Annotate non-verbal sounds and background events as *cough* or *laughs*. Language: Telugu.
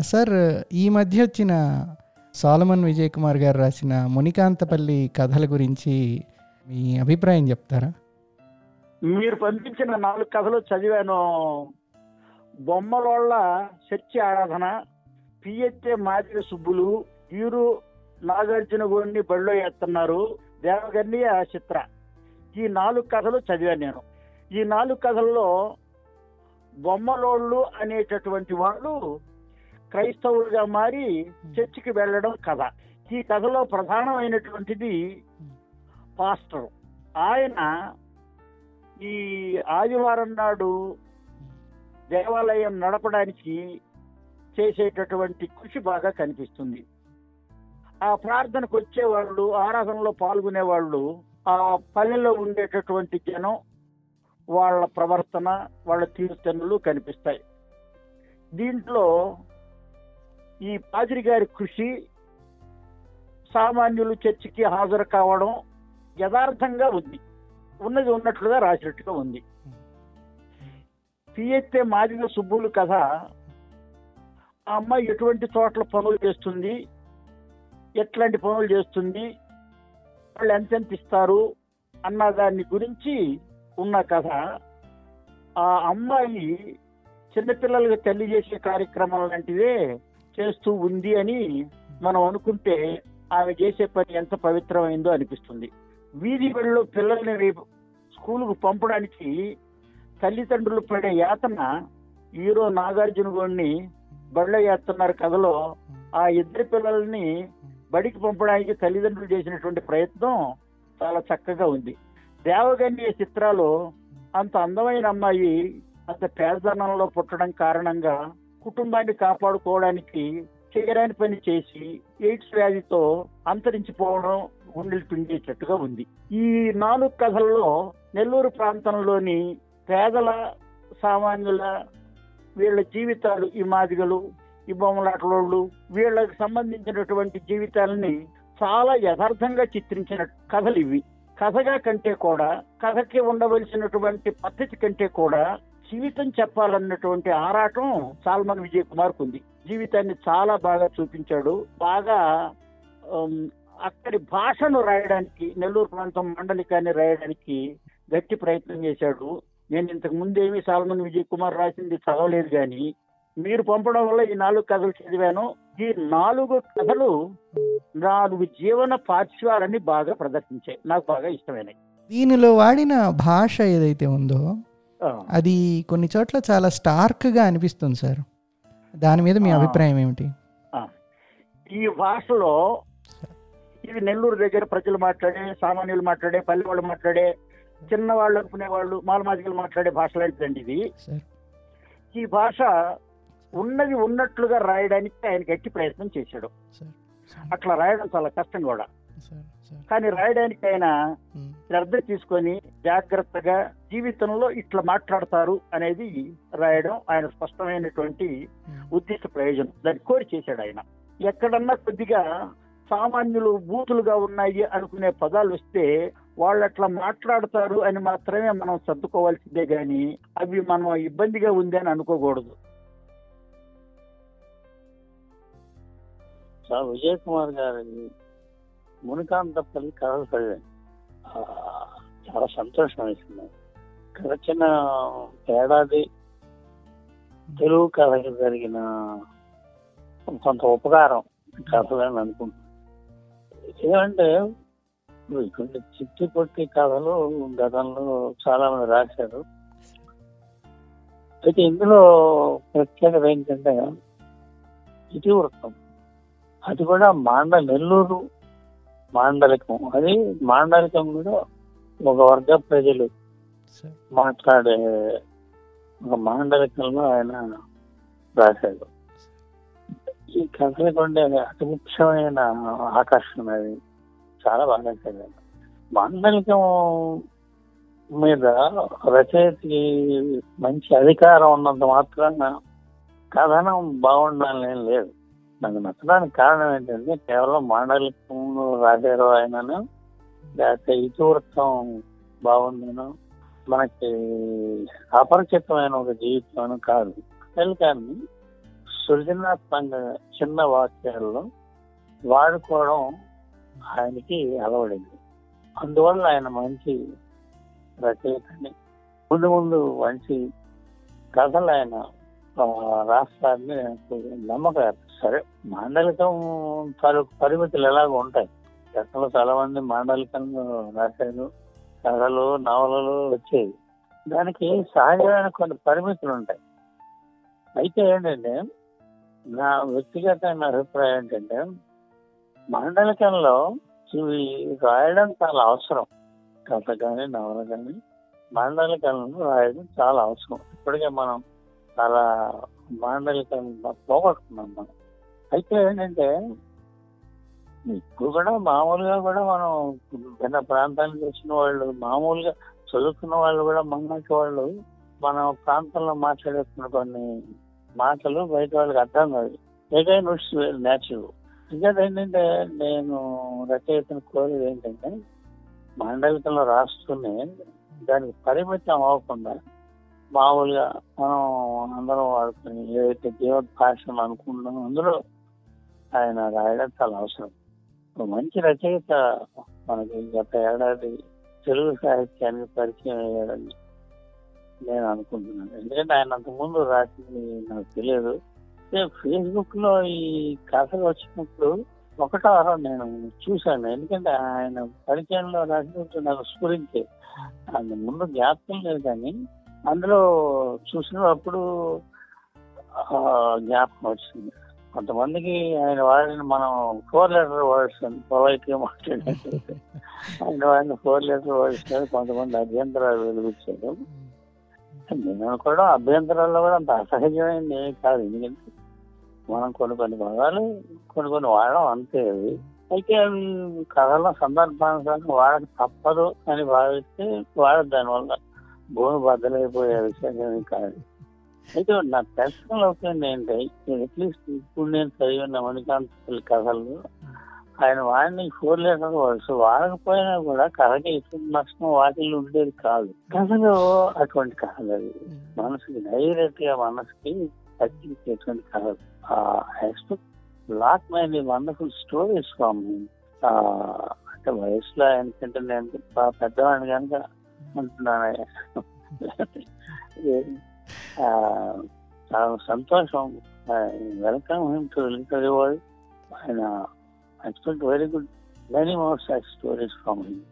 సార్ ఈ మధ్య వచ్చిన సాలమన్ విజయ్ కుమార్ గారు రాసిన మునికాంతపల్లి కథల గురించి మీ అభిప్రాయం చెప్తారా? మీరు పంపించిన నాలుగు కథలు చదివాను. బొమ్మలోళ్ళ శక్తి ఆరాధన పిహెచ్ఏ మాదిరి సుబ్బులు వీరు నాగార్జున గోడిని బడిలో ఎత్తున్నారు దేవగన్ని ఆ చిత్ర. ఈ నాలుగు కథలు చదివాను నేను. ఈ నాలుగు కథల్లో బొమ్మలోళ్ళు అనేటటువంటి వాళ్ళు క్రైస్తవులుగా మారి చర్చికి వెళ్ళడం కథ. ఈ కథలో ప్రధానమైనటువంటిది పాస్టర్. ఆయన ఈ ఆదివారం నాడు దేవాలయం నడపడానికి చేసేటటువంటి కృషి బాగా కనిపిస్తుంది. ఆ ప్రార్థనకు వచ్చేవాళ్ళు ఆరాధనలో పాల్గొనే వాళ్ళు ఆ పల్లెలో ఉండేటటువంటి జనం వాళ్ళ ప్రవర్తన వాళ్ళ తీరుతెన్నులు కనిపిస్తాయి. దీంట్లో ఈ పాదిరి గారి కృషి సామాన్యులు చర్చికి హాజరు కావడం యథార్థంగా ఉంది. ఉన్నది ఉన్నట్లుగా రాసినట్టుగా ఉంది. పిఎత్తే మాదిగ సుబ్బులు కథ. ఆ అమ్మాయి ఎటువంటి చోట్ల పనులు చేస్తుంది? ఎట్లాంటి పనులు చేస్తుంది? వాళ్ళు ఎంతెంత ఇస్తారు? అన్న దాన్ని గురించి ఉన్న కథ. ఆ అమ్మాయి చిన్నపిల్లలకు తల్లి చేసే కార్యక్రమం లాంటివే చేస్తూ ఉంది అని మనం అనుకుంటే ఆమె చేసే పని ఎంత పవిత్రమైందో అనిపిస్తుంది. వీధి బడిలో పిల్లల్ని రేపు స్కూలుకు పంపడానికి తల్లిదండ్రులు పడే యాతన హీరో నాగార్జున గోడిని బడిలో వేస్తున్నారు కథలో. ఆ ఇద్దరి పిల్లల్ని బడికి పంపడానికి తల్లిదండ్రులు చేసినటువంటి ప్రయత్నం చాలా చక్కగా ఉంది. దేవగన్య చిత్రాలు అంత అందమైన అమ్మాయి అంత పేదనంలో పుట్టడం కారణంగా కుటుంబాన్ని కాపాడుకోవడానికి చేయరాని పని చేసి ఎయిడ్స్ వ్యాధితో అంతరించిపోవడం గుండెలు పిండేటట్టుగా ఉంది. ఈ నాలుగు కథల్లో నెల్లూరు ప్రాంతంలోని పేదల సామాన్యుల వీళ్ళ జీవితాలు ఈ మాదిగలు ఈ బొమ్మలాటలోళ్ళు వీళ్ళకి సంబంధించినటువంటి జీవితాలని చాలా యథార్థంగా చిత్రించిన కథలు ఇవి. కథగా కంటే కూడా కథకి ఉండవలసినటువంటి పద్ధతి కంటే కూడా జీవితం చెప్పాలన్నటువంటి ఆరాటం సాల్మన్ విజయ్ కుమార్ ఉంది జీవితాన్ని చాలా బాగా చూపించాడు. బాగా అక్కడి భాషను రాయడానికి నెల్లూరు ప్రాంతం మండలికాన్ని రాయడానికి గట్టి ప్రయత్నం చేశాడు. నేను ఇంతకు ముందేమి సాల్మన్ విజయ్ కుమార్ రాసింది చదవలేదు కానీ మీరు పంపడం వల్ల ఈ నాలుగు కథలు చదివాను. ఈ నాలుగు కథలు నాలుగు జీవన పార్శ్వాలని బాగా ప్రదర్శించాయి. నాకు బాగా ఇష్టమైనవి దీనిలో వాడిన భాష ఏదైతే ఉందో అది కొన్ని చోట్ల చాలా స్టార్క్గా అనిపిస్తుంది సార్. దాని మీద మీ. అభిప్రాయం ఏమిటి. ఈ భాషలో ఇది నెల్లూరు దగ్గర ప్రజలు మాట్లాడే సామాన్యులు మాట్లాడే పల్లె వాళ్ళు మాట్లాడే చిన్నవాళ్ళు అనుకునే వాళ్ళు మాలమాదికలు మాట్లాడే భాష లాంటిదండి ఇది ఈ భాష ఉన్నది ఉన్నట్లుగా రాయడానికి ఆయన గట్టి ప్రయత్నం చేశాడు. అట్లా రాయడం చాలా కష్టం కూడా. కానీ రాయడానికి ఆయన శ్రద్ధ తీసుకొని జాగ్రత్తగా జీవితంలో ఇట్లా మాట్లాడతారు అనేది రాయడం ఆయన స్పష్టమైనటువంటి ఉద్దేశ ప్రయోజనం. దాన్ని కోరి చేశాడు ఆయన. ఎక్కడన్నా కొద్దిగా సామాన్యులు బూతులుగా ఉన్నాయి అనుకునే పదాలు వస్తే వాళ్ళు అట్లా మాట్లాడతారు అని మాత్రమే మనం సర్దుకోవాల్సిందే గాని అవి మనం ఇబ్బందిగా ఉంది అని అనుకోకూడదు. సార్ విజయ్ కుమార్ గారి మునికాంతపల్లి కథలు చదివాను. చాలా సంతోషం వేసింది. గడిచిన ఏడాది తెలుగు కథకు జరిగిన కొంత ఉపకారం కథలని అనుకుంటున్నాను. ఏమంటే కొన్ని చిట్టి పొట్టి కథలు గతంలో చాలా మంది రాశారు. అయితే ఇందులో ప్రత్యేకత ఏంటంటే ఇతివృత్తం. అది కూడా మాండ నెల్లూరు మాండలికం. అది మాండలికం కూడా ఒక వర్గ ప్రజలు మాట్లాడే ఒక మాండలికంలో ఆయన రాశాడు. ఈ కథలకు ఉండే అతి ముఖ్యమైన ఆకర్షణ అది. చాలా బాగా చదివాను మాండలికం మీద రచయితకి మంచి అధికారం ఉన్నంత మాత్రాన కథనం బాగుండాలని లేదు. నాకు నచ్చడానికి కారణం ఏంటంటే కేవలం మాండలికం రాశారు ఆయనను లేకపోతే ఇతివృత్తం బాగుందను మనకి అపరిచితమైన ఒక జీవితం కాదు. కానీ సృజనాత్మకంగా చిన్న వాక్యాల్లో వాడుకోవడం ఆయనకి అలవడింది. అందువల్ల ఆయన మంచి రచయితని. ముందు ముందు మంచి కథలు ఆయన రాష్ట్రాన్ని రాస్తారని సరే మాండలికం తాలూకు పరిమితులు ఎలాగో ఉంటాయి. గతంలో చాలా మంది మాండలికంలో రాశారు కథలు నవలలు వచ్చేవి. దానికి సహజమైన కొన్ని పరిమితులు ఉంటాయి. అయితే ఏంటంటే నా వ్యక్తిగతమైన అభిప్రాయం ఏంటంటే మాండలికంలో ఇవి రాయడం చాలా అవసరం. కథ కానీ నవల కానీ మాండలికాలను రాయడం చాలా అవసరం. ఇప్పటికే మనం చాలా మాండలికాలను పోగొట్టుకున్నాం మనం. అయితే ఏంటంటే ఇప్పుడు కూడా మామూలుగా కూడా మనం భిన్న ప్రాంతానికి వచ్చిన వాళ్ళు మామూలుగా చదువుకున్న వాళ్ళు కూడా మనకి వాళ్ళు మన ప్రాంతంలో మాట్లాడేస్తున్న కొన్ని మాటలు బయట వాళ్ళకి అర్థం కాదు. ఏదైనా నేచురల్ ఇంకా ఏంటంటే నేను రచయితను కోరేది ఏంటంటే మాండలికంలో రాస్తూనే దానికి పరిమితం అవ్వకుండా మామూలుగా మనం అందరం వాడుకుని ఏదైతే జీవన భాష అనుకుంటున్నాం అందులో ఆయన రాయడం చాలా అవసరం. ఒక మంచి రచయిత మనకి గత ఏడాది తెలుగు సాహిత్యానికి పరిచయం అయ్యాడని నేను అనుకుంటున్నాను. ఎందుకంటే ఆయన అంతకుముందు రాసింది నాకు తెలియదు. ఫేస్బుక్లో ఈ కథలు వచ్చినప్పుడు ఒకటో నేను చూశాను. ఎందుకంటే ఆయన పరిచయంలో రాసినట్టు నాకు స్ఫురించే. ఆయన ముందు జ్ఞాపకం లేదు కానీ అందులో చూసినప్పుడు జ్ఞాపకం వచ్చింది. కొంతమందికి ఆయన వాడిన మనం ఫోర్ లెటర్ వర్డ్స్ పొలైట్గా మాట్లాడారు ఆయన వాడిన ఫోర్ లెటర్ వర్డ్స్ కొంతమంది అభ్యంతరాలు వెలుగుచ్చారు నేను కూడా అభ్యంతరాల్లో కూడా అంత అసహజమైంది ఏమీ కాదు. ఎందుకంటే మనం కొన్ని కొన్ని పదాలు కొన్ని కొన్ని వాడడం అంతే అవి అయితే అవి కథలో సందర్భానుసారం వాడక తప్పదు అని భావిస్తే వాడదు దానివల్ల భూమి బద్దలైపోయే విషయం కాదు. అయితే నా పర్సనల్ ఒపీనియన్ ఏంటంటే అట్లీస్ట్ ఇప్పుడు నేను చదివిన మణికాంత్ కథలు ఆయన వాడిని ఫోర్ లీటర్ వర్డ్స్ వాడకపోయినా కూడా కథకి ఎటువంటి నష్టం వాటిల్లో ఉండేది కాదు. కథలు అటువంటి కథలు అవి. మనసుకి డైరెక్ట్గా మనసుకి తగ్గించేటువంటి కథలు. Expect lot mind wonderful stories from అంటే వయసులో ఎందుకంటే నేను పెద్దవాడిని కనుక అంటున్నాను. ఆ, *laughs* చాలా *laughs* సంతోషం welcome him to literary world ఆయన expect very good many more such stories from him